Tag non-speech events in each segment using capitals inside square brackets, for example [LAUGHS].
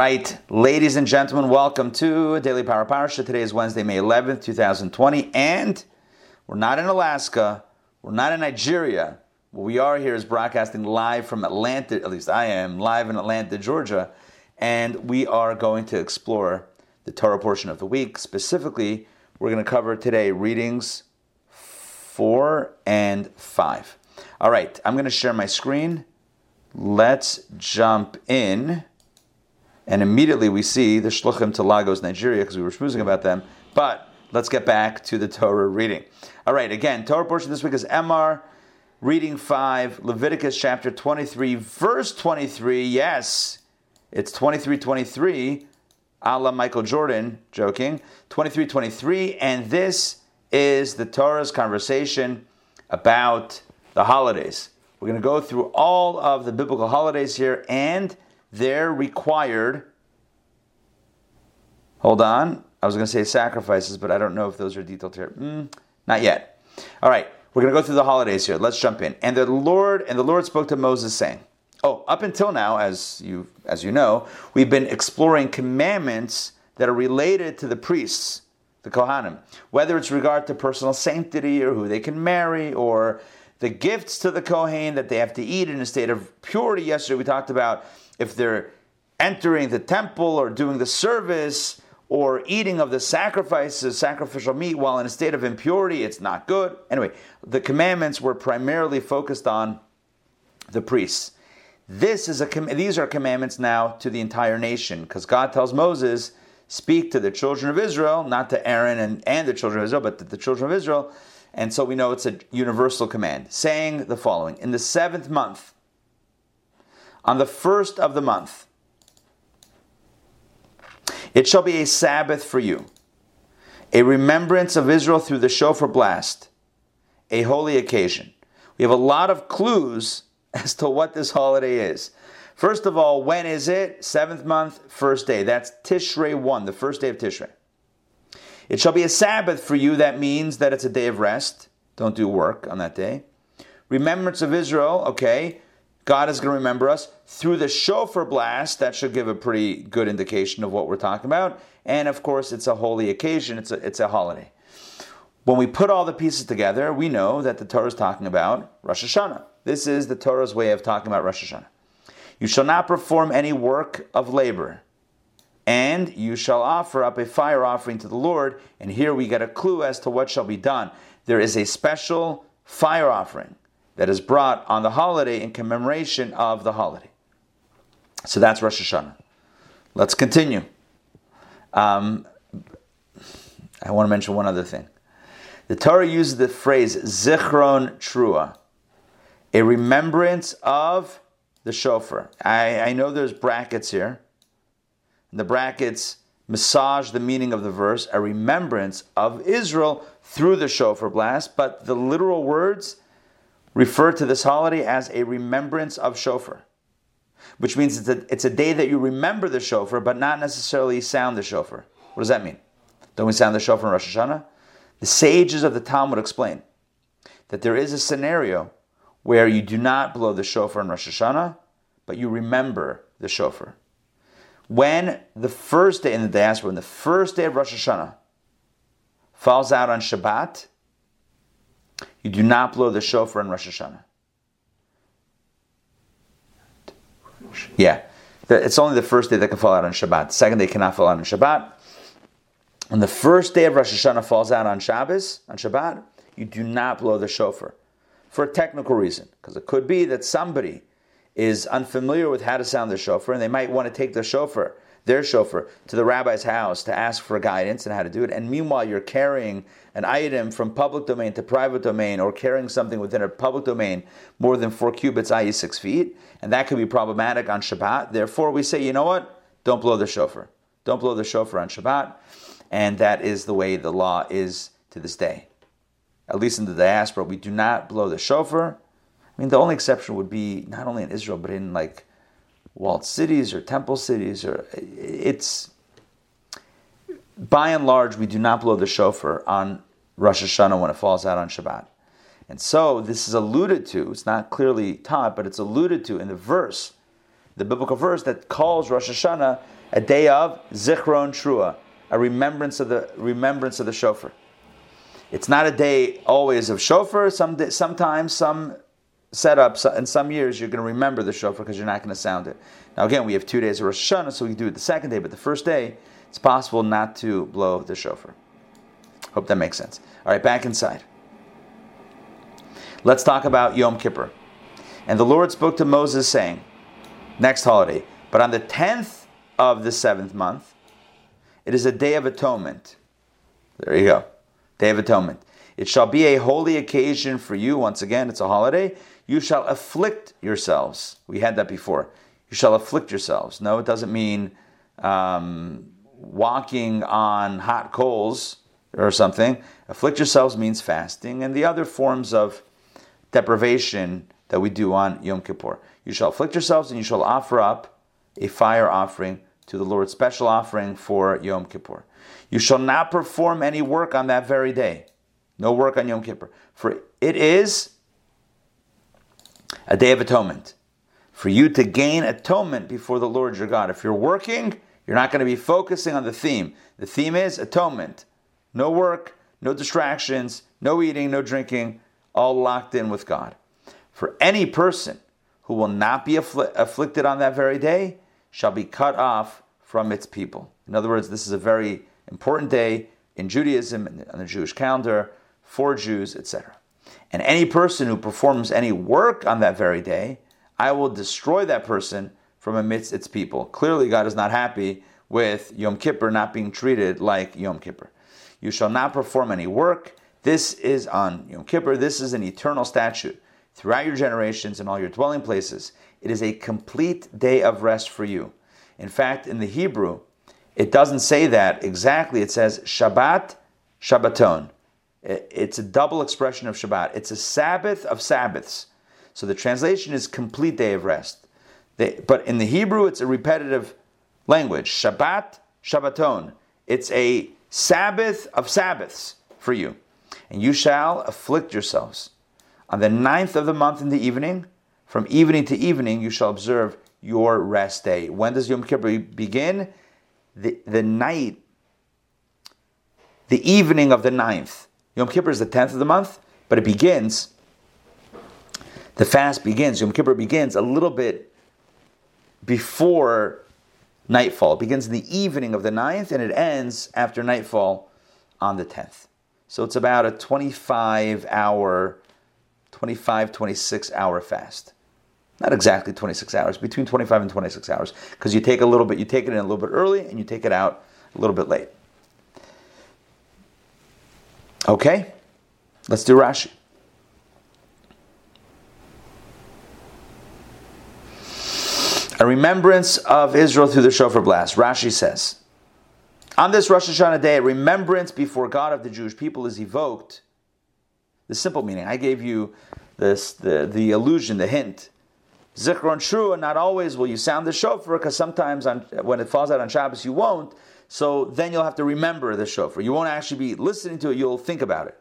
Right, ladies and gentlemen, welcome to Daily Power Parsha. Today is Wednesday, May 11th, 2020, and we're not in Alaska, we're not in Nigeria. What we are here is broadcasting live from Atlanta, at least I am, live in Atlanta, Georgia, and we are going to explore the Torah portion of the week. Specifically, we're going to cover today readings 4 and 5. All right, I'm going to share my screen. Let's jump in. And immediately we see the Shluchim to Lagos, Nigeria, because we were schmoozing about them. But let's get back to the Torah reading. All right, again, Torah portion this week is Emor, reading 5, Leviticus chapter 23, verse 23. Yes, it's 23 23, a la Michael Jordan, joking. 23 23, and this is the Torah's conversation about the holidays. We're going to go through all of the biblical holidays here and they're required. Hold on. I was going to say sacrifices, but I don't know if those are detailed here. Mm, not yet. All right. We're going to go through the holidays here. Let's jump in. And the Lord and the Lord spoke to Moses saying, "Oh, up until now, as you as you know, we've been exploring commandments that are related to the priests, the Kohanim, whether it's regard to personal sanctity or who they can marry or the gifts to the Kohen that they have to eat in a state of purity. Yesterday we talked about if they're entering the temple or doing the service or eating of the sacrifices, sacrificial meat, while in a state of impurity, it's not good. Anyway, the commandments were primarily focused on the priests. This is a these are commandments now to the entire nation because God tells Moses, speak to the children of Israel, not to Aaron and, and the children of Israel, but to the children of Israel. And so we know it's a universal command, saying the following In the seventh month, on the first of the month. It shall be a Sabbath for you, a remembrance of Israel through the shofar blast, a holy occasion. We have a lot of clues [LAUGHS] as to what this holiday is. First of all, when is it? Seventh month, first day. That's Tishrei 1, the first day of Tishrei. It shall be a Sabbath for you. That means that it's a day of rest. Don't do work on that day. Remembrance of Israel, okay. God is going to remember us through the shofar blast. That should give a pretty good indication of what we're talking about. And of course, it's a holy occasion, it's a, it's a holiday. When we put all the pieces together, we know that the Torah is talking about Rosh Hashanah. This is the Torah's way of talking about Rosh Hashanah. You shall not perform any work of labor, and you shall offer up a fire offering to the Lord. And here we get a clue as to what shall be done. There is a special fire offering that is brought on the holiday in commemoration of the holiday. So that's Rosh Hashanah. Let's continue. Um, I want to mention one other thing. The Torah uses the phrase zichron trua, a remembrance of the shofar. I, I know there's brackets here. The brackets massage the meaning of the verse, a remembrance of Israel through the shofar blast, but the literal words refer to this holiday as a remembrance of shofar, which means it's a, it's a day that you remember the shofar, but not necessarily sound the shofar. What does that mean? Don't we sound the shofar in Rosh Hashanah? The sages of the Talmud explain that there is a scenario where you do not blow the shofar in Rosh Hashanah, but you remember the shofar. When the first day in the diaspora, when the first day of Rosh Hashanah falls out on Shabbat, you do not blow the shofar in Rosh Hashanah. Yeah, it's only the first day that can fall out on Shabbat. The second day cannot fall out on Shabbat. When the first day of Rosh Hashanah falls out on Shabbos, on Shabbat, you do not blow the shofar for a technical reason, because it could be that somebody is unfamiliar with how to sound the shofar, and they might want to take the shofar their shofar to the rabbi's house to ask for guidance and how to do it. And meanwhile, you're carrying an item from public domain to private domain or carrying something within a public domain more than four cubits, i.e., six feet. And that could be problematic on Shabbat. Therefore, we say, you know what? Don't blow the shofar. Don't blow the shofar on Shabbat. And that is the way the law is to this day. At least in the diaspora, we do not blow the shofar. I mean, the only exception would be not only in Israel, but in like walled cities or temple cities, or it's by and large, we do not blow the shofar on Rosh Hashanah when it falls out on Shabbat. And so this is alluded to, it's not clearly taught, but it's alluded to in the verse, the biblical verse that calls Rosh Hashanah a day of Zichron Trua, a remembrance of the remembrance of the shofar. It's not a day always of shofar. Some sometimes some setups in some years you're going to remember the shofar because you're not going to sound it. Now again, we have two days of Rosh Hashanah, so we do it the second day, but the first day it's possible not to blow the shofar. Hope that makes sense. All right, back inside. Let's talk about Yom Kippur. And the Lord spoke to Moses, saying, Next holiday, but on the tenth of the seventh month, it is a day of atonement. There you go. Day of atonement. It shall be a holy occasion for you. Once again, it's a holiday. You shall afflict yourselves. We had that before. You shall afflict yourselves. No, it doesn't mean um, walking on hot coals or something. Afflict yourselves means fasting and the other forms of deprivation that we do on Yom Kippur. You shall afflict yourselves and you shall offer up a fire offering to the Lord, special offering for Yom Kippur. You shall not perform any work on that very day. No work on Yom Kippur. For it is a day of atonement. For you to gain atonement before the Lord your God. If you're working, you're not going to be focusing on the theme. The theme is atonement. No work, no distractions, no eating, no drinking, all locked in with God. For any person who will not be affl- afflicted on that very day shall be cut off from its people. In other words, this is a very important day in Judaism and on the Jewish calendar for Jews, etc. And any person who performs any work on that very day, I will destroy that person from amidst its people. Clearly, God is not happy with Yom Kippur not being treated like Yom Kippur. You shall not perform any work. This is on Yom Kippur. This is an eternal statute throughout your generations and all your dwelling places. It is a complete day of rest for you. In fact, in the Hebrew, it doesn't say that exactly. It says Shabbat, Shabbaton. It's a double expression of Shabbat. It's a Sabbath of Sabbaths. So the translation is complete day of rest. but in the Hebrew, it's a repetitive language. Shabbat, Shabbaton. It's a Sabbath of Sabbaths for you. And you shall afflict yourselves. On the ninth of the month in the evening, from evening to evening, you shall observe your rest day. When does Yom Kippur begin? The, the night, the evening of the ninth. Yom Kippur is the 10th of the month, but it begins, the fast begins, Yom Kippur begins a little bit before nightfall. It begins in the evening of the ninth and it ends after nightfall on the 10th. So it's about a 25 hour, 25, 26 hour fast. Not exactly 26 hours, between 25 and 26 hours, because you take a little bit, you take it in a little bit early and you take it out a little bit late. Okay, let's do Rashi. A remembrance of Israel through the shofar blast. Rashi says, on this Rosh Hashanah day, a remembrance before God of the Jewish people is evoked. The simple meaning. I gave you this, the, the illusion, the hint. Zikron Zichron and not always will you sound the shofar, because sometimes on, when it falls out on Shabbos, you won't. So then you'll have to remember the shofar. You won't actually be listening to it, you'll think about it.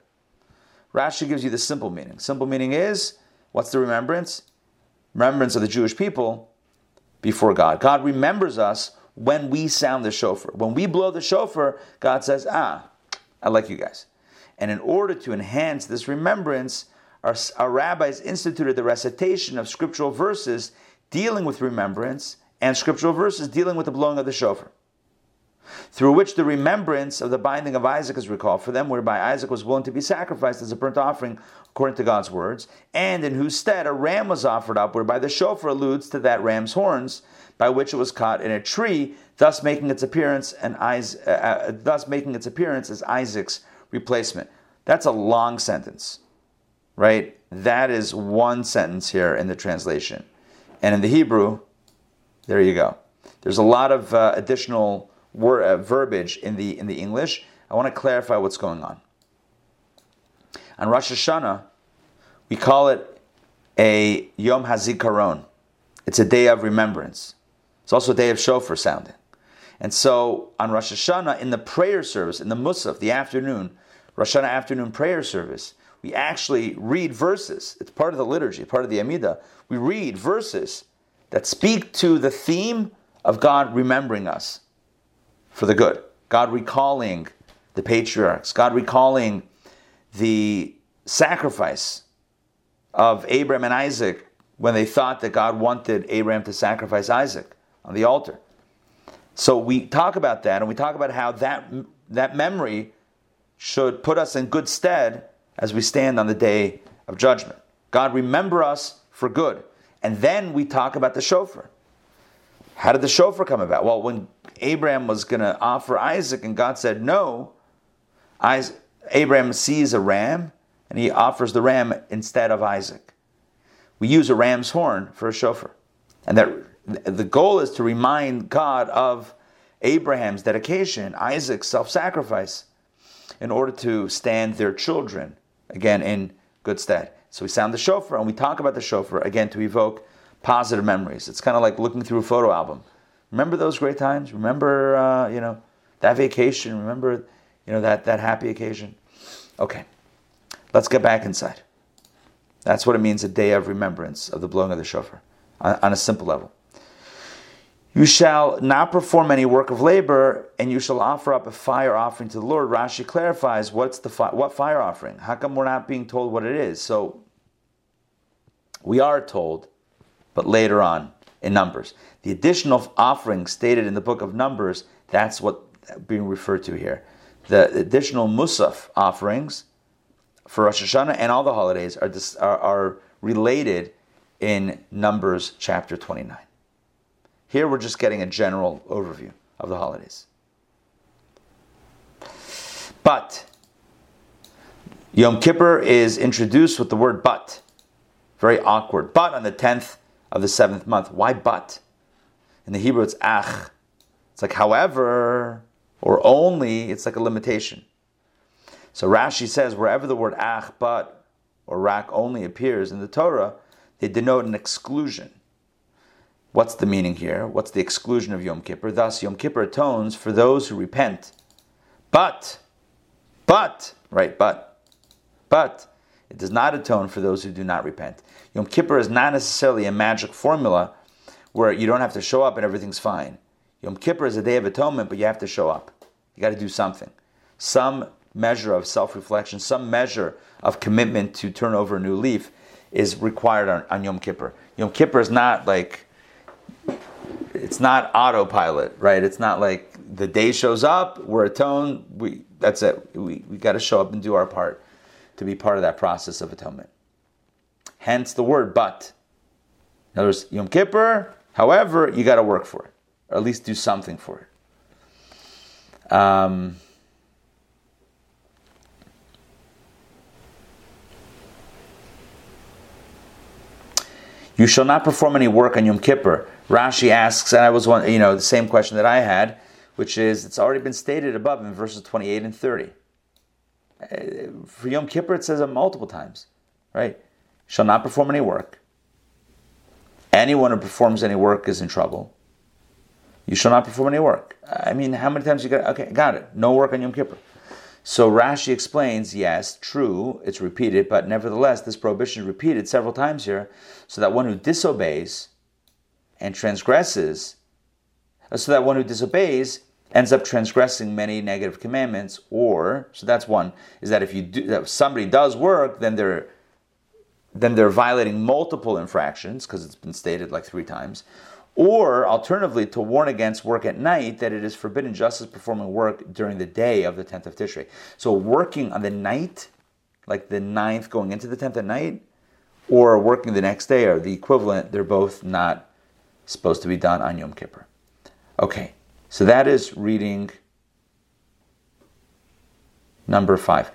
Rashi gives you the simple meaning. Simple meaning is what's the remembrance? Remembrance of the Jewish people before God. God remembers us when we sound the shofar. When we blow the shofar, God says, Ah, I like you guys. And in order to enhance this remembrance, our, our rabbis instituted the recitation of scriptural verses dealing with remembrance and scriptural verses dealing with the blowing of the shofar through which the remembrance of the binding of Isaac is recalled for them, whereby Isaac was willing to be sacrificed as a burnt offering according to God's words, and in whose stead a ram was offered up, whereby the shofar alludes to that ram's horns, by which it was caught in a tree, thus making its appearance and uh, uh, thus making its appearance as Isaac's replacement. That's a long sentence, right? That is one sentence here in the translation, and in the Hebrew, there you go. There's a lot of uh, additional word, uh, verbiage in the in the English. I want to clarify what's going on. On Rosh Hashanah, we call it a Yom Hazikaron. It's a day of remembrance. It's also a day of shofar sounding. And so on Rosh Hashanah, in the prayer service, in the Musaf, the afternoon, Rosh Hashanah afternoon prayer service, we actually read verses. It's part of the liturgy, part of the Amidah. We read verses that speak to the theme of God remembering us for the good. God recalling the patriarchs, God recalling the sacrifice of Abraham and Isaac when they thought that God wanted Abraham to sacrifice Isaac on the altar. So we talk about that and we talk about how that, that memory should put us in good stead as we stand on the day of judgment. God, remember us for good. And then we talk about the shofar. How did the shofar come about? Well, when Abraham was going to offer Isaac and God said no, Isaac, Abraham sees a ram and he offers the ram instead of Isaac. We use a ram's horn for a shofar. And that the goal is to remind God of Abraham's dedication, Isaac's self sacrifice, in order to stand their children, again, in good stead. So we sound the shofar and we talk about the shofar, again, to evoke positive memories. It's kind of like looking through a photo album. Remember those great times? Remember, uh, you know, that vacation? Remember, you know, that, that happy occasion? Okay. Let's get back inside. That's what it means a day of remembrance of the blowing of the shofar on, on a simple level. You shall not perform any work of labor, and you shall offer up a fire offering to the Lord. Rashi clarifies what's the fi- what fire offering. How come we're not being told what it is? So we are told, but later on in Numbers, the additional offerings stated in the book of Numbers. That's what being referred to here. The additional musaf offerings for Rosh Hashanah and all the holidays are, are, are related in Numbers chapter 29. Here we're just getting a general overview of the holidays. But Yom Kippur is introduced with the word but. Very awkward. But on the 10th of the seventh month. Why but? In the Hebrew it's ach. It's like however or only, it's like a limitation. So Rashi says wherever the word ach, but, or rak only appears in the Torah, they denote an exclusion. What's the meaning here? What's the exclusion of Yom Kippur? Thus, Yom Kippur atones for those who repent. But, but, right, but, but, it does not atone for those who do not repent. Yom Kippur is not necessarily a magic formula where you don't have to show up and everything's fine. Yom Kippur is a day of atonement, but you have to show up. You got to do something. Some measure of self reflection, some measure of commitment to turn over a new leaf is required on, on Yom Kippur. Yom Kippur is not like, it's not autopilot, right? It's not like the day shows up, we're atoned, we, that's it. We, we got to show up and do our part to be part of that process of atonement. Hence the word but. In other words, Yom Kippur, however, you got to work for it, or at least do something for it. Um, You shall not perform any work on Yom Kippur. Rashi asks, and I was one, you know, the same question that I had, which is, it's already been stated above in verses 28 and 30. For Yom Kippur, it says it multiple times, right? Shall not perform any work. Anyone who performs any work is in trouble. You shall not perform any work. I mean, how many times you got? Okay, got it. No work on Yom Kippur. So Rashi explains, yes, true, it's repeated, but nevertheless, this prohibition is repeated several times here, so that one who disobeys and transgresses, so that one who disobeys ends up transgressing many negative commandments, or so that's one is that if you do, if somebody does work, then they're then they're violating multiple infractions because it's been stated like three times, or alternatively, to warn against work at night, that it is forbidden just as performing work during the day of the 10th of Tishrei. So, working on the night, like the 9th going into the 10th at night, or working the next day are the equivalent. They're both not supposed to be done on Yom Kippur. Okay, so that is reading number five.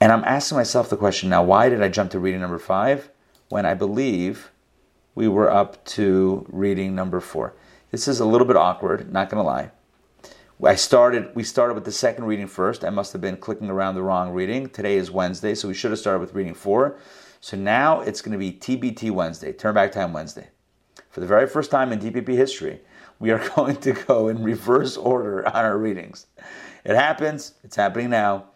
And I'm asking myself the question now why did I jump to reading number five when I believe we were up to reading number four? This is a little bit awkward, not to lie. I started. We started with the second reading first. I must have been clicking around the wrong reading. Today is Wednesday, so we should have started with reading four. So now it's going to be TBT Wednesday, Turn Back Time Wednesday. For the very first time in DPP history, we are [LAUGHS] going to go in reverse order on our readings. It happens. It's happening now,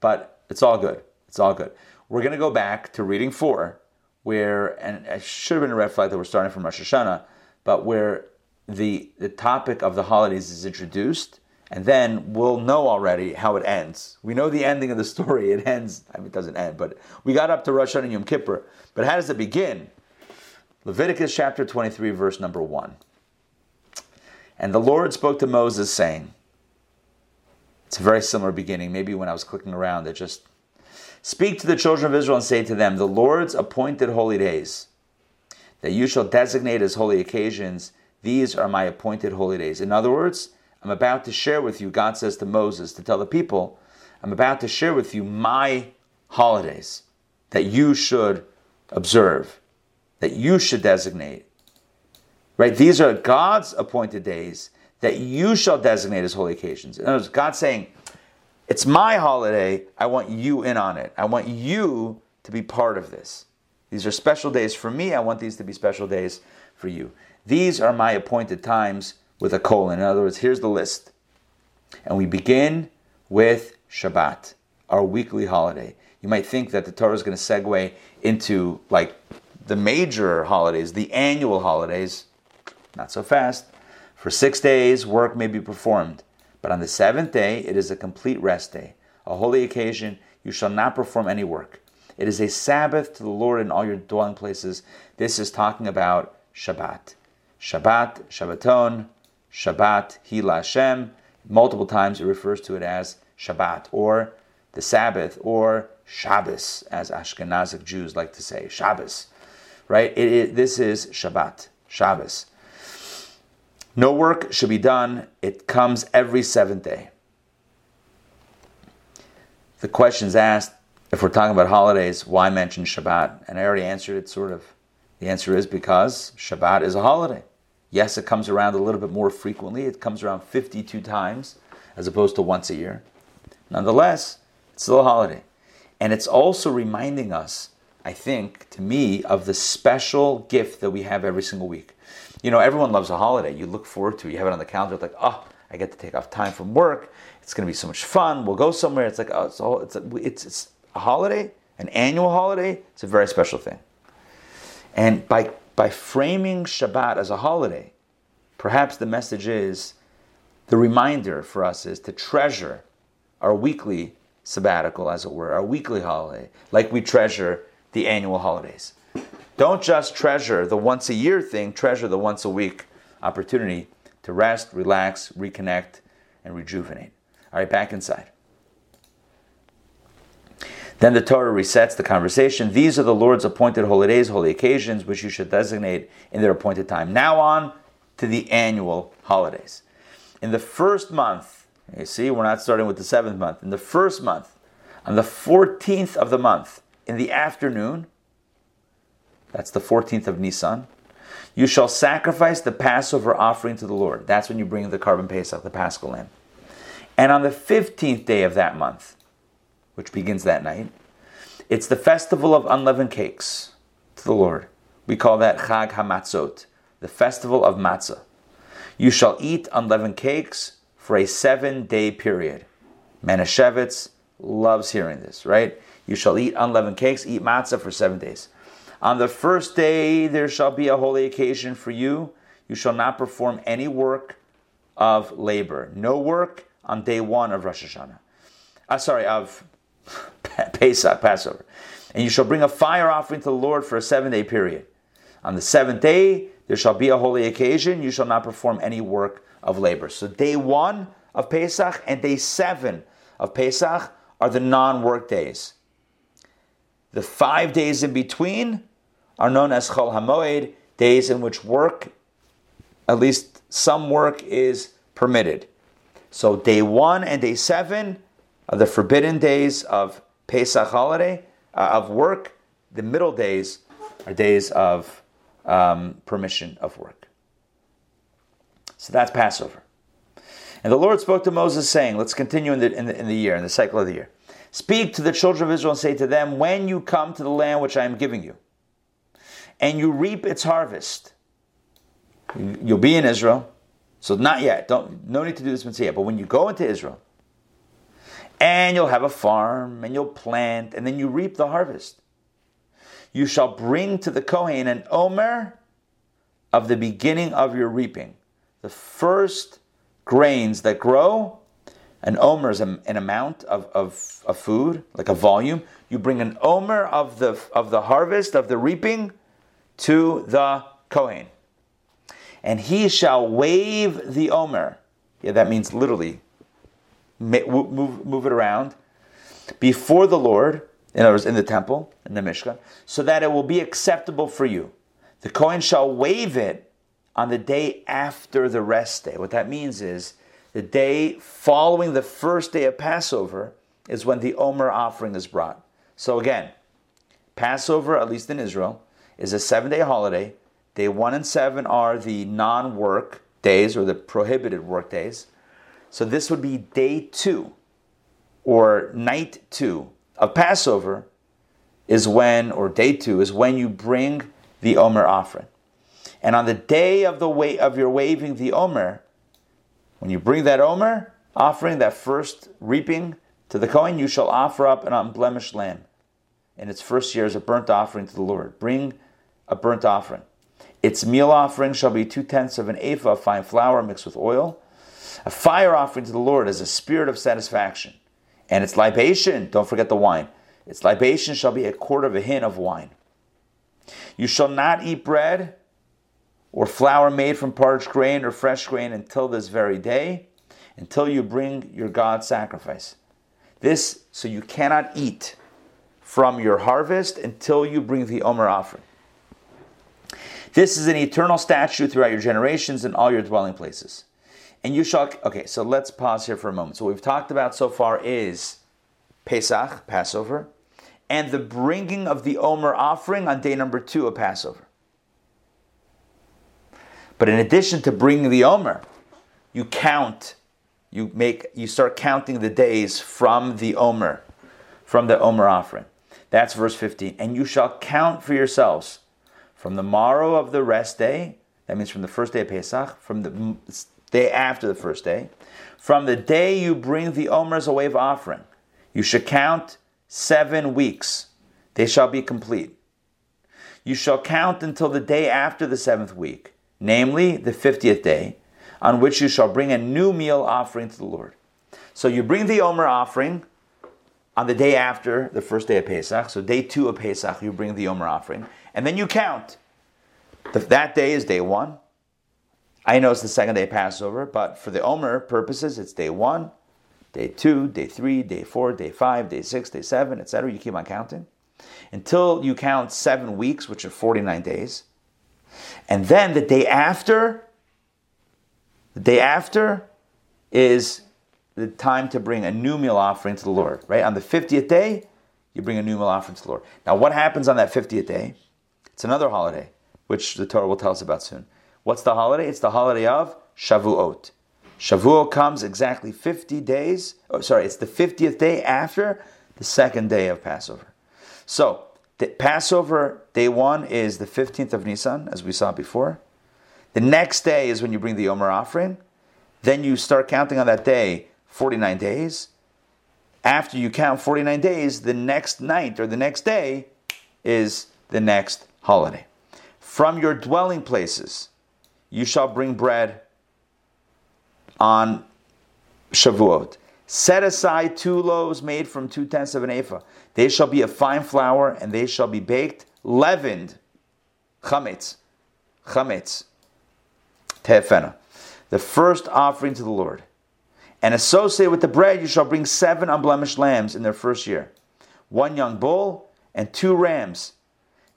but it's all good. It's all good. We're going to go back to reading four, where and it should have been a red flag that we're starting from Rosh Hashanah, but where the the topic of the holidays is introduced and then we'll know already how it ends. We know the ending of the [LAUGHS] story. It ends, I mean, it doesn't end, but we got up to Rosh Hashanah and Yom Kippur. But how does it begin? Leviticus chapter 23, verse number 1. And the Lord spoke to Moses, saying, It's a very similar beginning. Maybe when I was clicking around, it just Speak to the children of Israel and say to them, The Lord's appointed holy days, that you shall designate as holy occasions, these are my appointed holy days. In other words, I'm about to share with you, God says to Moses, to tell the people, I'm about to share with you my holidays that you should observe, that you should designate. Right? These are God's appointed days that you shall designate as holy occasions. In other words, God's saying, It's my holiday. I want you in on it. I want you to be part of this. These are special days for me. I want these to be special days for you. These are my appointed times with a colon. In other words, here's the list. And we begin with Shabbat, our weekly holiday. You might think that the Torah is going to segue into like the major holidays, the annual holidays. Not so fast. For six days, work may be performed, but on the seventh day, it is a complete rest day, a holy occasion. You shall not perform any work. It is a Sabbath to the Lord in all your dwelling places. This is talking about Shabbat. Shabbat, Shabbaton, Shabbat, Hila Hashem. Multiple times it refers to it as Shabbat or the Sabbath or Shabbos, as Ashkenazic Jews like to say, Shabbos. Right? It, it, this is Shabbat, Shabbos. No work should be done. It comes every seventh day. The question is asked if we're talking about holidays, why mention Shabbat? And I already answered it sort of. The answer is because Shabbat is a holiday. Yes, it comes around a little bit more frequently. It comes around 52 times as opposed to once a year. Nonetheless, it's still a holiday. And it's also reminding us, I think, to me, of the special gift that we have every single week. You know, everyone loves a holiday. You look forward to it. You have it on the calendar. It's like, oh, I get to take off time from work. It's going to be so much fun. We'll go somewhere. It's like, oh, it's, all, it's, a, it's, it's a holiday, an annual holiday. It's a very special thing. And by by framing Shabbat as a holiday, perhaps the message is the reminder for us is to treasure our weekly sabbatical, as it were, our weekly holiday, like we treasure the annual holidays. Don't just treasure the once a year thing, treasure the once a week opportunity to rest, relax, reconnect, and rejuvenate. All right, back inside. Then the Torah resets the conversation. These are the Lord's appointed holy days, holy occasions, which you should designate in their appointed time. Now on to the annual holidays. In the first month, you see, we're not starting with the seventh month. In the first month, on the 14th of the month, in the afternoon, that's the 14th of Nisan, you shall sacrifice the Passover offering to the Lord. That's when you bring the korban pesach, the paschal lamb. And on the 15th day of that month, which begins that night. It's the festival of unleavened cakes to the Lord. We call that Chag HaMatzot, the festival of matzah. You shall eat unleavened cakes for a seven day period. Manischewitz loves hearing this, right? You shall eat unleavened cakes, eat matzah for seven days. On the first day there shall be a holy occasion for you. You shall not perform any work of labor. No work on day one of Rosh Hashanah. Uh, sorry, of [LAUGHS] Pesach, Passover. And you shall bring a fire offering to the Lord for a seven day period. On the seventh day, there shall be a holy occasion. You shall not perform any work of labor. So, day one of Pesach and day seven of Pesach are the non work days. The five days in between are known as Chol HaMoed, days in which work at least some work is permitted. So day one and day seven are the forbidden days of Pesach holiday, uh, of work. The middle days are days of um, permission of work. So that's Passover. And the Lord spoke to Moses, saying, Let's continue in the, in the, in the year, in the cycle of the year. Speak to the children of Israel and say to them, When you come to the land which I am giving you, and you reap its harvest, you'll be in Israel. So not yet. Don't no need to do this mitzvah yet. But when you go into Israel, and you'll have a farm, and you'll plant, and then you reap the harvest. You shall bring to the Kohen an omer of the beginning of your reaping, the first grains that grow, an omer is an amount of, of, of food, like a volume. You bring an omer of the, of the harvest, of the reaping, to the Kohen. And he shall wave the omer. Yeah, that means literally move, move it around before the Lord, in other words, in the temple, in the Mishkan, so that it will be acceptable for you. The Kohen shall wave it on the day after the rest day. What that means is the day following the first day of Passover is when the Omer offering is brought. So again, Passover, at least in Israel, is a seven day holiday. Day one and seven are the non work days or the prohibited work days. So this would be day two or night two of Passover is when, or day two is when you bring the Omer offering. And on the day of the way of your waving the Omer, when you bring that Omer offering, that first reaping to the Kohen, you shall offer up an unblemished lamb in its first year as a burnt offering to the Lord. Bring a burnt offering. Its meal offering shall be two tenths of an ephah of fine flour mixed with oil. A fire offering to the Lord as a spirit of satisfaction. And its libation, don't forget the wine, its libation shall be a quarter of a hin of wine. You shall not eat bread or flour made from parched grain or fresh grain until this very day, until you bring your God's sacrifice. This, so you cannot eat from your harvest until you bring the Omer offering. This is an eternal statute throughout your generations and all your dwelling places. And you shall, okay, so let's pause here for a moment. So, what we've talked about so far is Pesach, Passover, and the bringing of the Omer offering on day number two of Passover. But in addition to bringing the Omer, you count, you make, you start counting the days from the Omer, from the Omer offering. That's verse 15. And you shall count for yourselves from the morrow of the rest day, that means from the first day of Pesach, from the day after the first day, from the day you bring the Omer as a wave offering, you should count seven weeks. They shall be complete. You shall count until the day after the seventh week namely the 50th day, on which you shall bring a new meal offering to the Lord. So you bring the Omer offering on the day after the first day of Pesach. So day two of Pesach, you bring the Omer offering, and then you count. That day is day one. I know it's the second day of Passover, but for the Omer purposes, it's day one, day two, day three, day four, day five, day six, day seven, etc. You keep on counting until you count seven weeks, which are 49 days. And then the day after, the day after is the time to bring a new meal offering to the Lord, right? On the 50th day, you bring a new meal offering to the Lord. Now, what happens on that 50th day? It's another holiday, which the Torah will tell us about soon. What's the holiday? It's the holiday of Shavuot. Shavuot comes exactly 50 days, oh, sorry, it's the 50th day after the second day of Passover. So, the Passover day one is the 15th of Nisan, as we saw before. The next day is when you bring the Omer offering. Then you start counting on that day 49 days. After you count 49 days, the next night or the next day is the next holiday. From your dwelling places, you shall bring bread on Shavuot. Set aside two loaves made from two tenths of an ephah. They shall be of fine flour, and they shall be baked, leavened. Chametz. Chametz. Tefena. The first offering to the Lord. And associated with the bread, you shall bring seven unblemished lambs in their first year, one young bull, and two rams.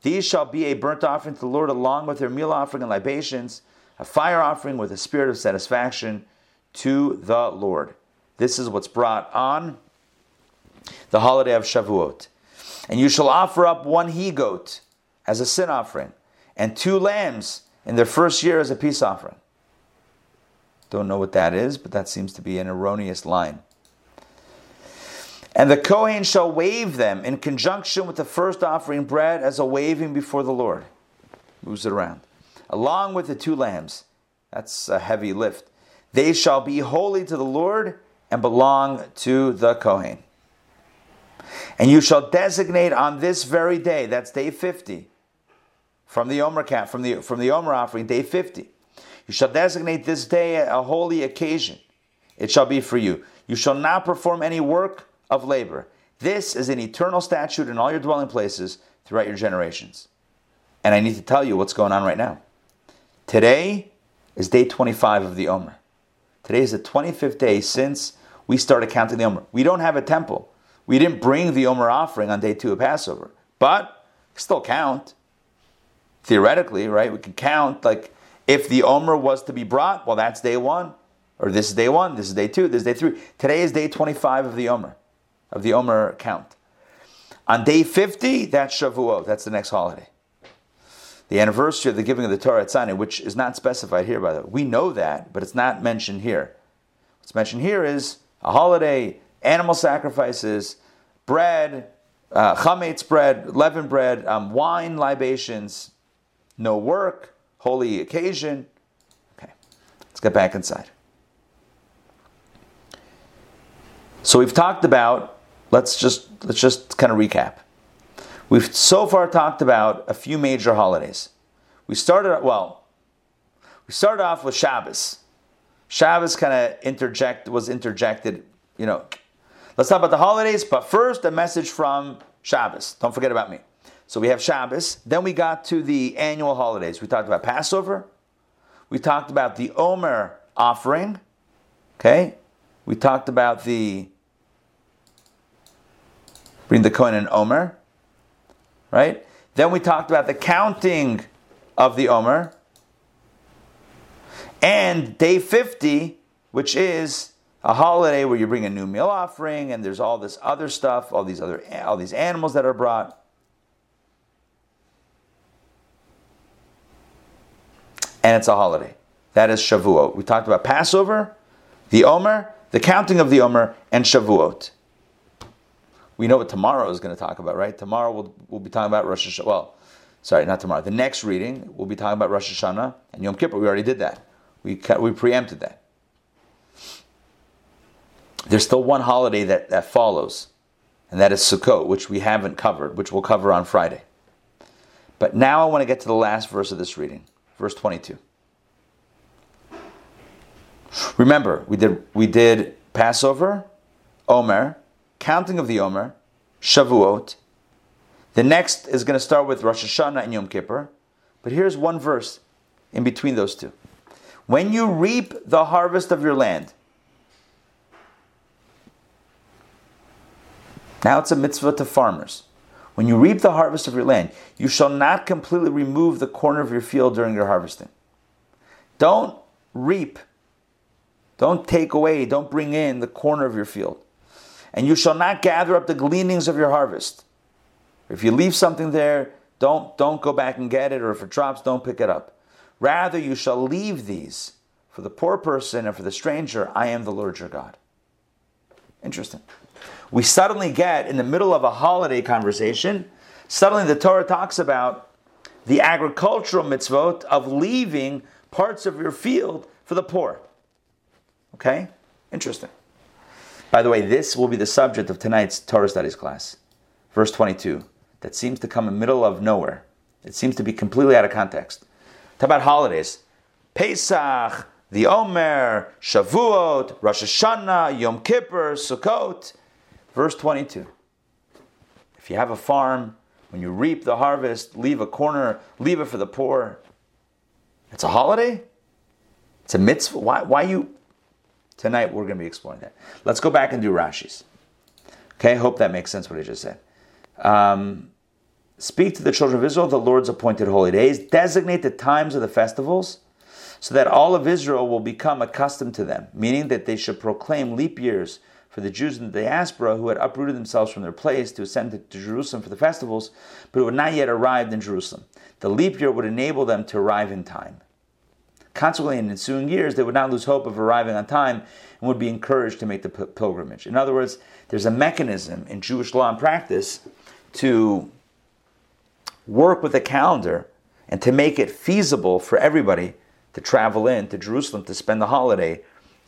These shall be a burnt offering to the Lord along with their meal offering and libations a fire offering with a spirit of satisfaction to the Lord. This is what's brought on the holiday of Shavuot. And you shall offer up one he goat as a sin offering, and two lambs in their first year as a peace offering. Don't know what that is, but that seems to be an erroneous line. And the Kohen shall wave them in conjunction with the first offering bread as a waving before the Lord. Moves it around. Along with the two lambs. That's a heavy lift. They shall be holy to the Lord and belong to the Kohen. And you shall designate on this very day, that's day 50, from the Omer from the from the Omer offering, day 50. You shall designate this day a holy occasion. It shall be for you. You shall not perform any work of labor. This is an eternal statute in all your dwelling places throughout your generations. And I need to tell you what's going on right now. Today is day 25 of the Omer. Today is the 25th day since we started counting the Omer. We don't have a temple. We didn't bring the Omer offering on day two of Passover, but still count. Theoretically, right? We can count like if the Omer was to be brought, well, that's day one. Or this is day one, this is day two, this is day three. Today is day 25 of the Omer of the Omer count. On day 50, that's Shavuot, that's the next holiday. The anniversary of the giving of the Torah at Sinai, which is not specified here, by the way. We know that, but it's not mentioned here. What's mentioned here is a holiday, animal sacrifices, bread, uh, chametz bread, leavened bread, um, wine libations, no work, holy occasion. Okay, let's get back inside. So we've talked about let's just let's just kind of recap. We've so far talked about a few major holidays. We started well, we started off with Shabbos. Shabbos kind of interject was interjected, you know. Let's talk about the holidays, but first a message from Shabbos. Don't forget about me. So we have Shabbos. Then we got to the annual holidays. We talked about Passover. We talked about the Omer offering. Okay. We talked about the bring the Kohen and Omer, right? Then we talked about the counting of the Omer. And day 50, which is a holiday where you bring a new meal offering and there's all this other stuff, all these other all these animals that are brought. And it's a holiday. That is Shavuot. We talked about Passover, the Omer, the counting of the Omer, and Shavuot we know what tomorrow is going to talk about, right? Tomorrow we'll, we'll be talking about Rosh Hashanah. Well, sorry, not tomorrow. The next reading, we'll be talking about Rosh Hashanah and Yom Kippur. We already did that. We, we preempted that. There's still one holiday that, that follows, and that is Sukkot, which we haven't covered, which we'll cover on Friday. But now I want to get to the last verse of this reading, verse 22. Remember, we did we did Passover, Omer, counting of the Omer, Shavuot. The next is going to start with Rosh Hashanah and Yom Kippur. But here's one verse in between those two. When you reap the harvest of your land, now it's a mitzvah to farmers. When you reap the harvest of your land, you shall not completely remove the corner of your field during your harvesting. Don't reap, don't take away, don't bring in the corner of your field and you shall not gather up the gleanings of your harvest. If you leave something there, don't, don't go back and get it, or if it drops, don't pick it up. Rather, you shall leave these for the poor person and for the stranger. I am the Lord your God. Interesting. We suddenly get in the middle of a holiday conversation, suddenly the Torah talks about the agricultural mitzvot of leaving parts of your field for the poor. Okay? Interesting. By the way, this will be the subject of tonight's Torah studies class. Verse 22. That seems to come in the middle of nowhere. It seems to be completely out of context. Talk about holidays. Pesach, the Omer, Shavuot, Rosh Hashanah, Yom Kippur, Sukkot. Verse 22. If you have a farm, when you reap the harvest, leave a corner, leave it for the poor. It's a holiday? It's a mitzvah. Why, why you Tonight we're going to be exploring that. Let's go back and do Rashi's. Okay, hope that makes sense what I just said. Um, speak to the children of Israel the Lord's appointed holy days. Designate the times of the festivals. so that all of Israel will become accustomed to them, meaning that they should proclaim leap years for the Jews in the diaspora who had uprooted themselves from their place to ascend to Jerusalem for the festivals, but who had not yet arrived in Jerusalem. The leap year would enable them to arrive in time. Consequently, in ensuing years, they would not lose hope of arriving on time and would be encouraged to make the pilgrimage. In other words, there's a mechanism in Jewish law and practice to work with the calendar and to make it feasible for everybody to travel in to Jerusalem to spend the holiday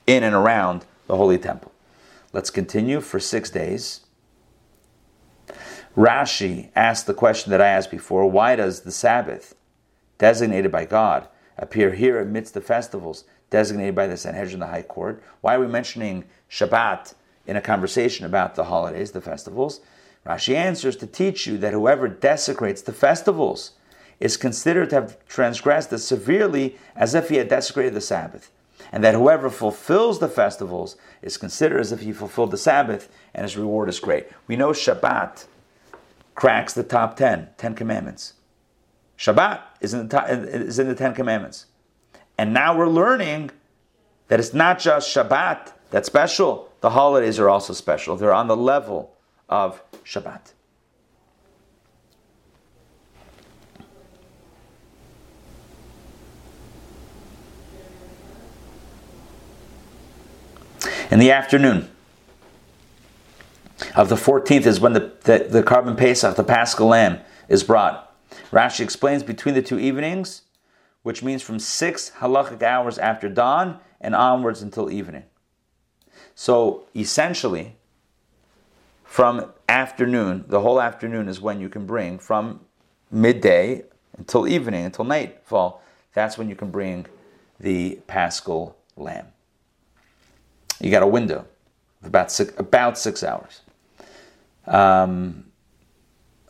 in and around the Holy Temple. Let's continue for six days. Rashi asked the question that I asked before why does the Sabbath, designated by God, appear here amidst the festivals designated by the Sanhedrin, the High Court? Why are we mentioning Shabbat in a conversation about the holidays, the festivals? Rashi answers to teach you that whoever desecrates the festivals is considered to have transgressed as severely as if he had desecrated the Sabbath. And that whoever fulfills the festivals is considered as if he fulfilled the Sabbath, and his reward is great. We know Shabbat cracks the top 10, 10 commandments. Shabbat is in the, top, is in the Ten Commandments. And now we're learning that it's not just Shabbat that's special, the holidays are also special. They're on the level of Shabbat. In the afternoon of the 14th is when the, the, the korban pesach, the paschal lamb, is brought. Rashi explains between the two evenings, which means from six halachic hours after dawn and onwards until evening. So essentially, from afternoon, the whole afternoon is when you can bring from midday until evening, until nightfall. That's when you can bring the paschal lamb. You got a window of about six, about six hours. Um,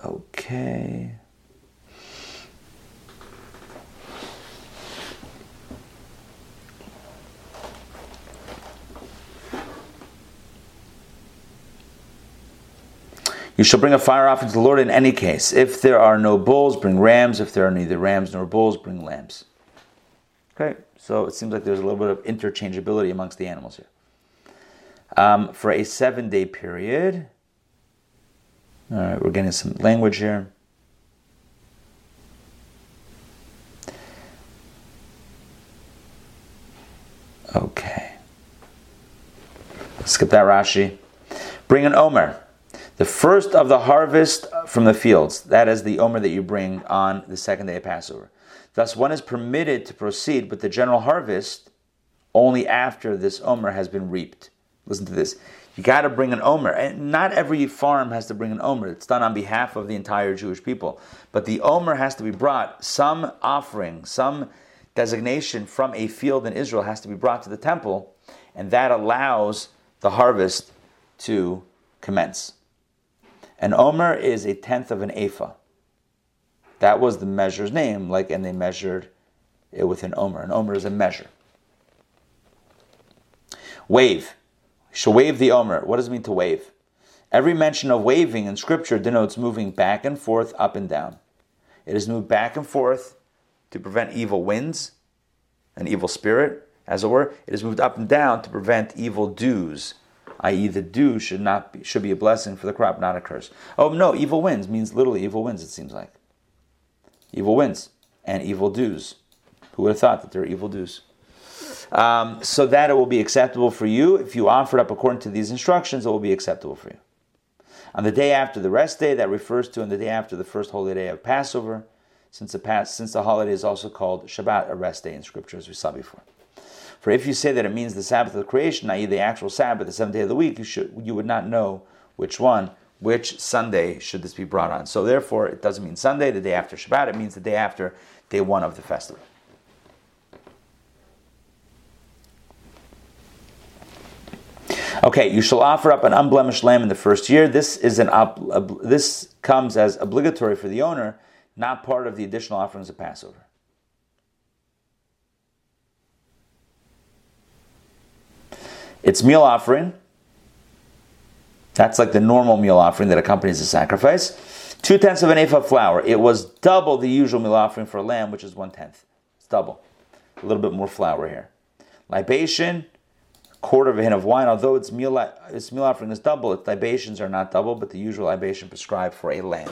okay. You shall bring a fire offering to the Lord in any case. If there are no bulls, bring rams. If there are neither rams nor bulls, bring lambs. Okay, so it seems like there's a little bit of interchangeability amongst the animals here. Um, for a seven day period, all right, we're getting some language here. Okay. Skip that Rashi. Bring an Omer. The first of the harvest from the fields, that is the omer that you bring on the second day of Passover. Thus, one is permitted to proceed with the general harvest only after this omer has been reaped. Listen to this. You got to bring an omer. And not every farm has to bring an omer. It's done on behalf of the entire Jewish people. But the omer has to be brought. Some offering, some designation from a field in Israel has to be brought to the temple. And that allows the harvest to commence. An omer is a tenth of an ephah. That was the measure's name, like, and they measured it with an omer. An omer is a measure. Wave. Shall wave the omer. What does it mean to wave? Every mention of waving in Scripture denotes moving back and forth, up and down. It is moved back and forth to prevent evil winds, an evil spirit, as it were. It is moved up and down to prevent evil dews, i.e., the dew should not be, should be a blessing for the crop, not a curse. Oh no, evil winds means literally evil winds. It seems like evil winds and evil dews. Who would have thought that there are evil dews? Um, so that it will be acceptable for you if you offer it up according to these instructions. It will be acceptable for you. On the day after the rest day, that refers to on the day after the first holy day of Passover, since the past, since the holiday is also called Shabbat, a rest day in Scripture, as we saw before. For if you say that it means the Sabbath of creation, i.e., the actual Sabbath, the seventh day of the week, you should you would not know which one, which Sunday should this be brought on. So therefore, it doesn't mean Sunday, the day after Shabbat. It means the day after day one of the festival. Okay, you shall offer up an unblemished lamb in the first year. This is an ob- this comes as obligatory for the owner, not part of the additional offerings of Passover. It's meal offering. That's like the normal meal offering that accompanies the sacrifice. Two tenths of an ephah of flour. It was double the usual meal offering for a lamb, which is one tenth. It's double. a little bit more flour here. Libation, quarter of a hin of wine. Although its meal, its meal offering is double, its libations are not double, but the usual libation prescribed for a lamb.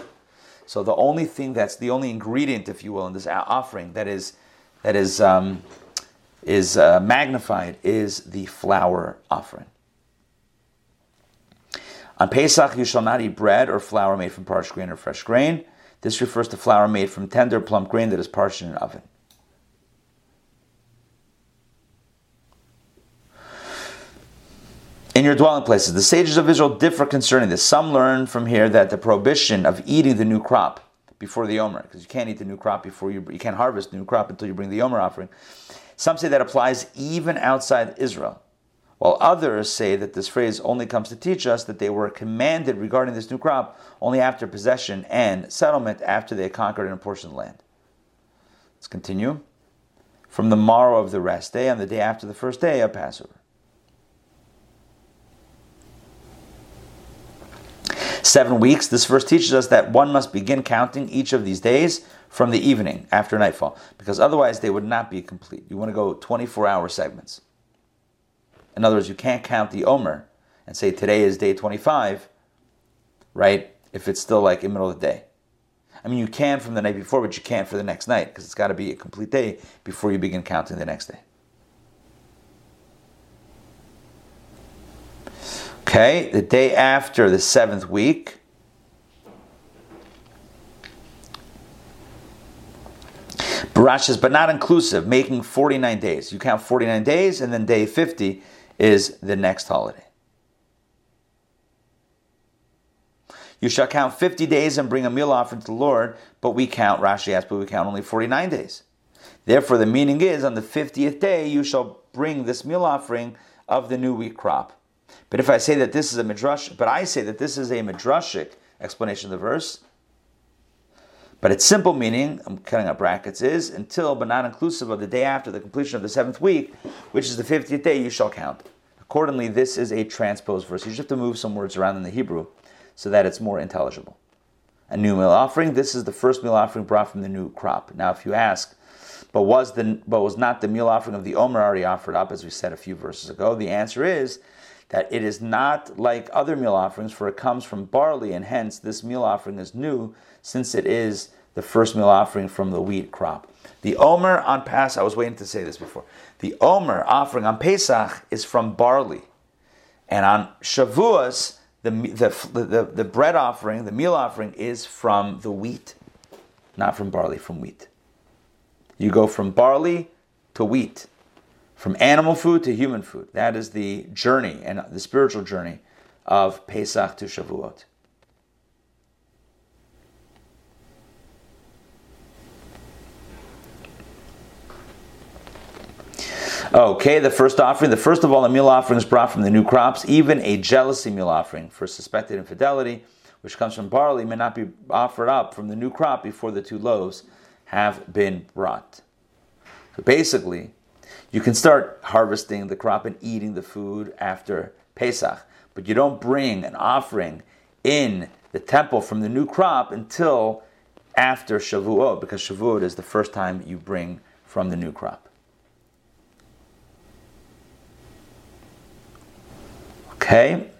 So the only thing that's the only ingredient, if you will, in this offering that is that is um, is uh, magnified is the flour offering. On Pesach, you shall not eat bread or flour made from parched grain or fresh grain. This refers to flour made from tender plump grain that is parched in an oven. In your dwelling places, the sages of Israel differ concerning this. Some learn from here that the prohibition of eating the new crop before the Omer, because you can't eat the new crop before you you can't harvest new crop until you bring the Omer offering. Some say that applies even outside Israel, while others say that this phrase only comes to teach us that they were commanded regarding this new crop only after possession and settlement after they had conquered and apportioned land. Let's continue. From the morrow of the rest day on the day after the first day of Passover. Seven weeks, this verse teaches us that one must begin counting each of these days from the evening after nightfall, because otherwise they would not be complete. You want to go 24 hour segments. In other words, you can't count the Omer and say today is day 25, right? If it's still like in the middle of the day. I mean, you can from the night before, but you can't for the next night because it's got to be a complete day before you begin counting the next day. Okay, the day after the seventh week. Barash says, but not inclusive, making 49 days. You count 49 days, and then day 50 is the next holiday. You shall count 50 days and bring a meal offering to the Lord, but we count, Rashi asks, but we count only 49 days. Therefore, the meaning is on the 50th day you shall bring this meal offering of the new wheat crop. But if I say that this is a midrash, but I say that this is a midrashic explanation of the verse, but its simple meaning, I'm cutting up brackets, is until but not inclusive of the day after the completion of the seventh week, which is the 50th day, you shall count. Accordingly, this is a transposed verse. You just have to move some words around in the Hebrew so that it's more intelligible. A new meal offering, this is the first meal offering brought from the new crop. Now, if you ask, but was the but was not the meal offering of the Omer already offered up, as we said a few verses ago? The answer is that it is not like other meal offerings, for it comes from barley, and hence this meal offering is new, since it is the first meal offering from the wheat crop. The Omer on Pesach, I was waiting to say this before. The Omer offering on Pesach is from barley. And on Shavuos, the, the, the, the bread offering, the meal offering, is from the wheat, not from barley, from wheat. You go from barley to wheat from animal food to human food. That is the journey and the spiritual journey of Pesach to Shavuot. Okay, the first offering. The first of all, the meal offering is brought from the new crops. Even a jealousy meal offering for suspected infidelity, which comes from barley, may not be offered up from the new crop before the two loaves have been brought. So basically, you can start harvesting the crop and eating the food after Pesach, but you don't bring an offering in the temple from the new crop until after Shavuot, because Shavuot is the first time you bring from the new crop. Okay?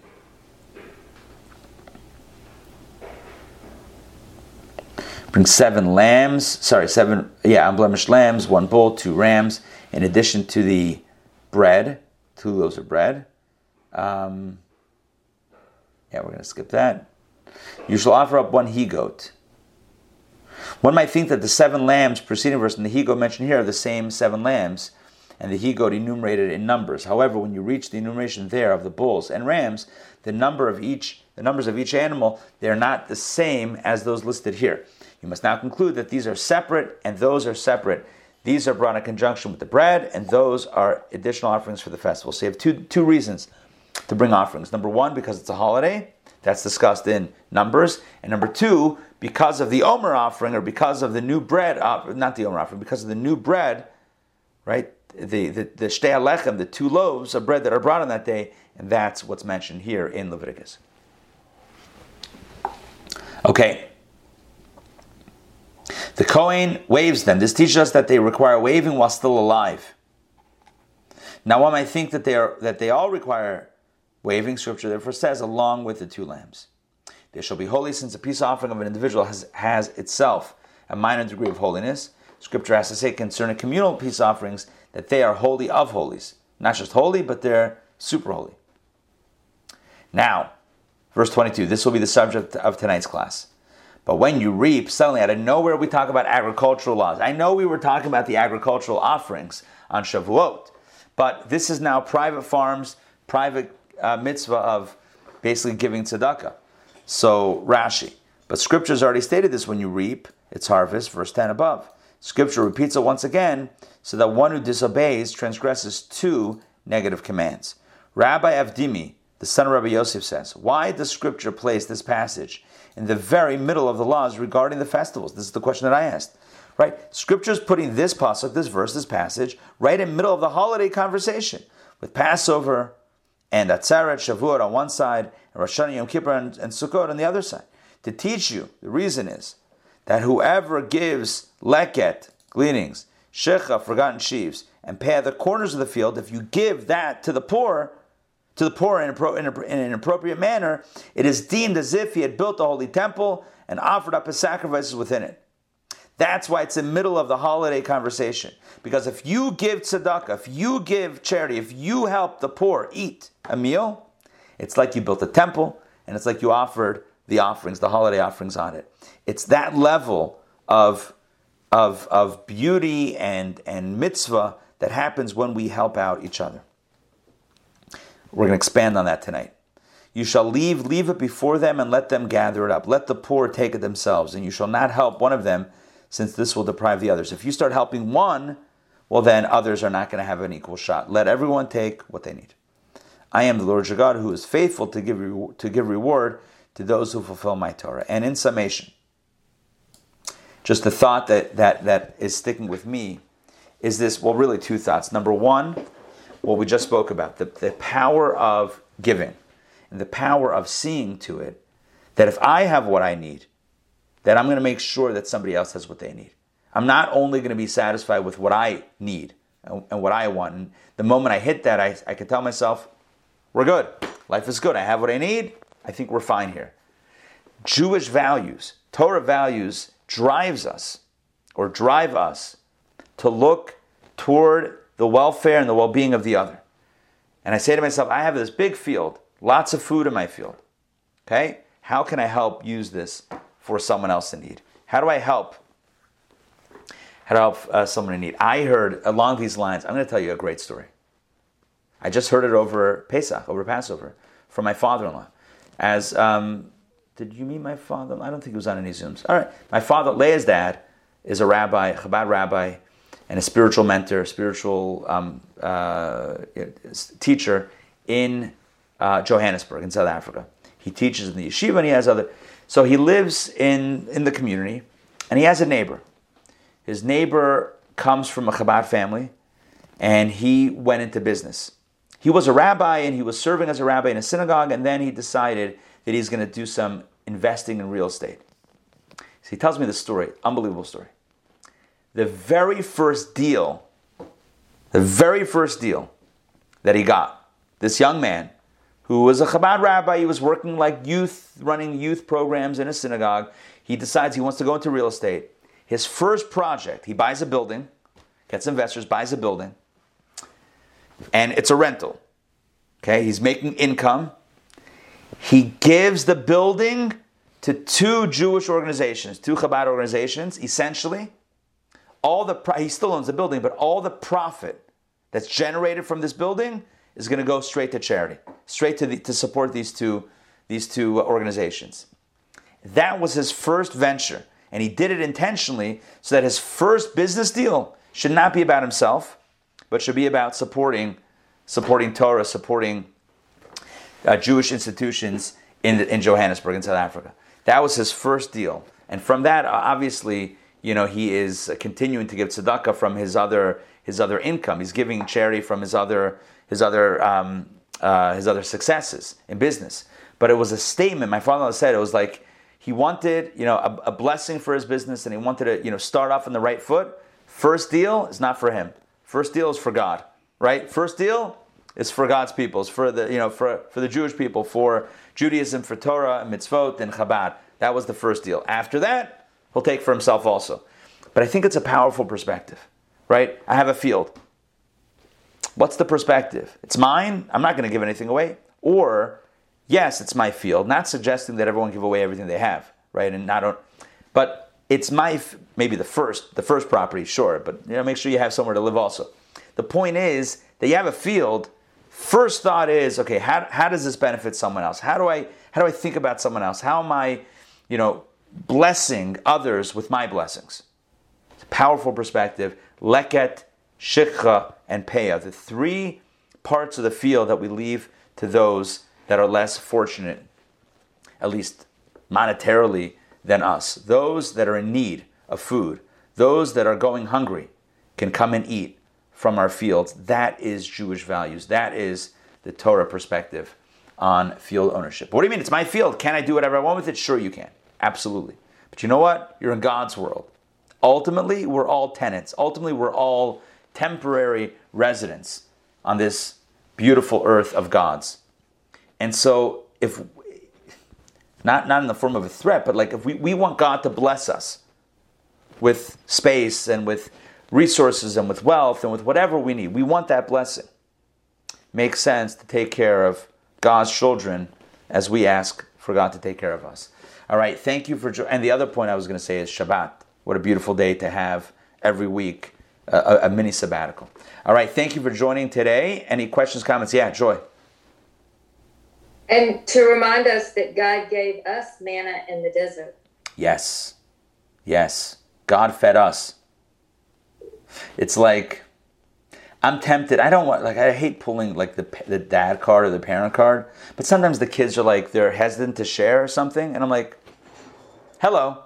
Bring seven lambs, sorry, seven, yeah, unblemished lambs, one bull, two rams, in addition to the bread, two loaves of bread. Um, yeah, we're going to skip that. You shall offer up one he goat. One might think that the seven lambs preceding verse and the he goat mentioned here are the same seven lambs, and the he goat enumerated in numbers. However, when you reach the enumeration there of the bulls and rams, the number of each, the numbers of each animal, they are not the same as those listed here. You must now conclude that these are separate and those are separate these are brought in conjunction with the bread, and those are additional offerings for the festival. So you have two, two reasons to bring offerings. Number one, because it's a holiday, that's discussed in Numbers. And number two, because of the Omer offering, or because of the new bread, not the Omer offering, because of the new bread, right? The the, the shtei halechem, the two loaves of bread that are brought on that day, and that's what's mentioned here in Leviticus. Okay, The Kohen waves them. This teaches us that they require waving while still alive. Now, one might think that they are that they all require waving. Scripture therefore says, along with the two lambs, they shall be holy, since a peace offering of an individual has, has itself a minor degree of holiness. Scripture has to say concerning communal peace offerings that they are holy of holies, not just holy, but they're super holy. Now, verse 22. This will be the subject of tonight's class. But when you reap, suddenly out of nowhere we talk about agricultural laws. I know we were talking about the agricultural offerings on Shavuot, but this is now private farms, private uh, mitzvah of basically giving tzedakah. So Rashi. But Scripture has already stated this when you reap, it's harvest, verse 10 above. Scripture repeats it once again, so that one who disobeys transgresses two negative commands. Rabbi Avdimi, the son of Rabbi Yosef, says, Why does Scripture place this passage in the very middle of the laws regarding the festivals? This is the question that I asked. Right? Scripture is putting this pasuk, this verse, this passage, right in the middle of the holiday conversation with Passover and Atzeret, Shavuot on one side, and Rosh Hashanah, Yom Kippur, and, and Sukkot on the other side. To teach you, the reason is that whoever gives leket, gleanings, shikha, forgotten sheaves, and peah the corners of the field, if you give that to the poor, to the poor in, an appropriate manner, it is deemed as if he had built the holy temple and offered up his sacrifices within it. That's why it's in the middle of the holiday conversation. Because if you give tzedakah, if you give charity, if you help the poor eat a meal, it's like you built a temple and it's like you offered the offerings, the holiday offerings on it. It's that level of, of, of beauty and, and mitzvah that happens when we help out each other. We're going to expand on that tonight. You shall leave, leave it before them and let them gather it up. Let the poor take it themselves, and you shall not help one of them since this will deprive the others. If you start helping one, well, then others are not going to have an equal shot. Let everyone take what they need. I am the Lord your God who is faithful to give, re- to give reward to those who fulfill my Torah. And in summation, just the thought that, that, that is sticking with me is this well, really, two thoughts. Number one, what we just spoke about the, the power of giving and the power of seeing to it that if I have what I need, that I'm going to make sure that somebody else has what they need. I'm not only going to be satisfied with what I need and, and what I want. And the moment I hit that, I, I can tell myself, we're good. Life is good. I have what I need. I think we're fine here. Jewish values, Torah values, drives us or drive us to look toward the welfare and the well being of the other. And I say to myself, I have this big field, lots of food in my field. Okay? How can I help use this for someone else in need? How do I help? How to help uh, someone in need? I heard along these lines. I'm going to tell you a great story. I just heard it over Pesach, over Passover, from my father-in-law. As um, did you meet my father? I don't think he was on any zooms. All right, my father, Leah's dad, is a rabbi, Chabad rabbi, and a spiritual mentor, a spiritual um, uh, teacher in uh, Johannesburg in South Africa. He teaches in the yeshiva, and he has other. So he lives in, in the community and he has a neighbor. His neighbor comes from a Chabad family and he went into business. He was a rabbi and he was serving as a rabbi in a synagogue, and then he decided that he's going to do some investing in real estate. So he tells me the story, unbelievable story. The very first deal, the very first deal that he got, this young man who was a Chabad rabbi. He was working like youth, running youth programs in a synagogue. He decides he wants to go into real estate. His first project, he buys a building, gets investors, buys a building, and it's a rental. Okay, he's making income. He gives the building to two Jewish organizations, two Chabad organizations, essentially. All the he still owns the building, but all the profit that's generated from this building is going to go straight to charity, straight to, the, to support these two, these two organizations. That was his first venture, and he did it intentionally so that his first business deal should not be about himself, but should be about supporting, supporting Torah, supporting uh, Jewish institutions in, in Johannesburg, in South Africa. That was his first deal. And from that, obviously, you know, he is continuing to give tzedakah from his other, his other income. He's giving charity from his other his other um, uh, his other successes in business. But it was a statement. My father said it was like he wanted, you know, a, a blessing for his business and he wanted to, you know, start off on the right foot. First deal is not for him. First deal is for God, right? First deal is for God's people, it's for the, you know, for, for the Jewish people, for Judaism, for Torah, and mitzvot, and Chabad. That was the first deal. After that, he'll take for himself also. But I think it's a powerful perspective, right? I have a field. What's the perspective? It's mine. I'm not going to give anything away. Or, yes, it's my field. Not suggesting that everyone give away everything they have, right? And not, but it's my maybe the first the first property, sure. But you know, make sure you have somewhere to live also. The point is that you have a field. First thought is, okay, how, how does this benefit someone else? How do I how do I think about someone else? How am I, you know, blessing others with my blessings? It's a powerful perspective. Leket, Shikha, and Peah, the three parts of the field that we leave to those that are less fortunate, at least monetarily, than us. Those that are in need of food, those that are going hungry, can come and eat from our fields. That is Jewish values. That is the Torah perspective on field ownership. What do you mean? It's my field. Can I do whatever I want with it? Sure, you can. Absolutely. But you know what? You're in God's world. Ultimately, we're all tenants. Ultimately, we're all temporary residents on this beautiful earth of God's. And so, if not, not in the form of a threat, but like if we, we want God to bless us with space and with resources and with wealth and with whatever we need, we want that blessing. Makes sense to take care of God's children as we ask for God to take care of us. All right, thank you for joining. And the other point I was going to say is Shabbat. What a beautiful day to have every week a, a mini sabbatical. All right, thank you for joining today. Any questions, comments? Yeah, Joy. And to remind us that God gave us manna in the desert. Yes. Yes. God fed us. It's like I'm tempted. I don't want like I hate pulling like the the dad card or the parent card, but sometimes the kids are like they're hesitant to share or something, and I'm like, "Hello,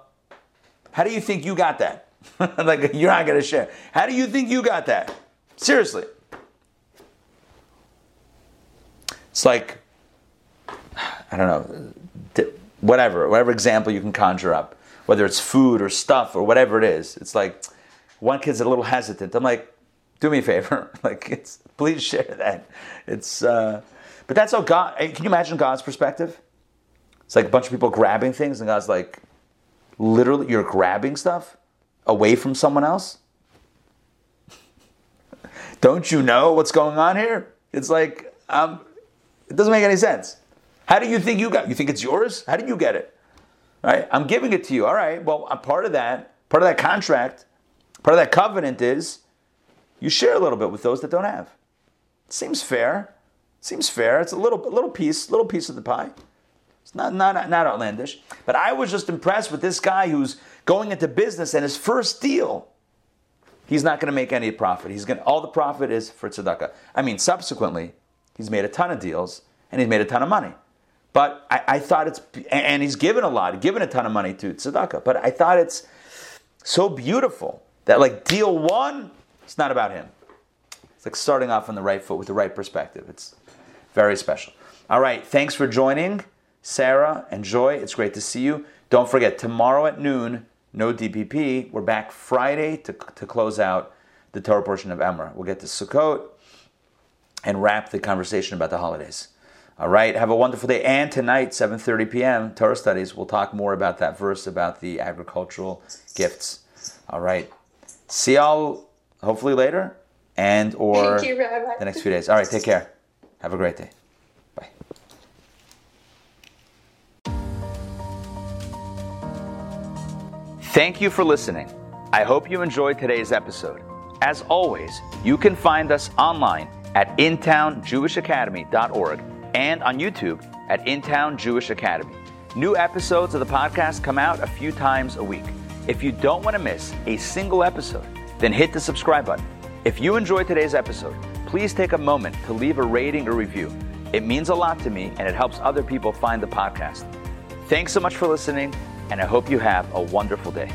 how do you think you got that? [LAUGHS] like you're not gonna share. How do you think you got that? Seriously." It's like I don't know, whatever, whatever example you can conjure up, whether it's food or stuff or whatever it is. It's like one kid's a little hesitant. I'm like, do me a favor, [LAUGHS] like it's please share that. It's uh, but that's how God. Can you imagine God's perspective? It's like a bunch of people grabbing things, and God's like, literally, you're grabbing stuff away from someone else. Don't you know what's going on here? It's like um, it doesn't make any sense. How do you think you got? You think it's yours? How did you get it? Right? I'm giving it to you. All right. Well, a part of that, part of that contract, part of that covenant is you share a little bit with those that don't have. Seems fair. Seems fair. It's a little, little piece, little piece of the pie. It's not, not, not outlandish. But I was just impressed with this guy who's going into business and his first deal, he's not going to make any profit. He's going all the profit is for tzedakah. I mean, subsequently, he's made a ton of deals and he's made a ton of money. But I, I, thought it's, and he's given a lot, given a ton of money to tzedakah. But I thought it's so beautiful that like deal one, it's not about him. It's like starting off on the right foot with the right perspective. It's very special. All right, thanks for joining, Sarah and Joy. It's great to see you. Don't forget, tomorrow at noon, no DPP. We're back Friday to, to close out the Torah portion of Emor. We'll get to Sukkot and wrap the conversation about the holidays. All right, have a wonderful day. And tonight, 7:30 p.m., Torah studies. We'll talk more about that verse about the agricultural gifts. All right. See y'all hopefully later and or you, the next few days. All right, take care. Have a great day. Thank you for listening. I hope you enjoyed today's episode. As always, you can find us online at intownjewishacademy.org and on YouTube at InTown Jewish Academy. New episodes of the podcast come out a few times a week. If you don't want to miss a single episode, then hit the subscribe button. If you enjoyed today's episode, please take a moment to leave a rating or review. It means a lot to me and it helps other people find the podcast. Thanks so much for listening, and I hope you have a wonderful day.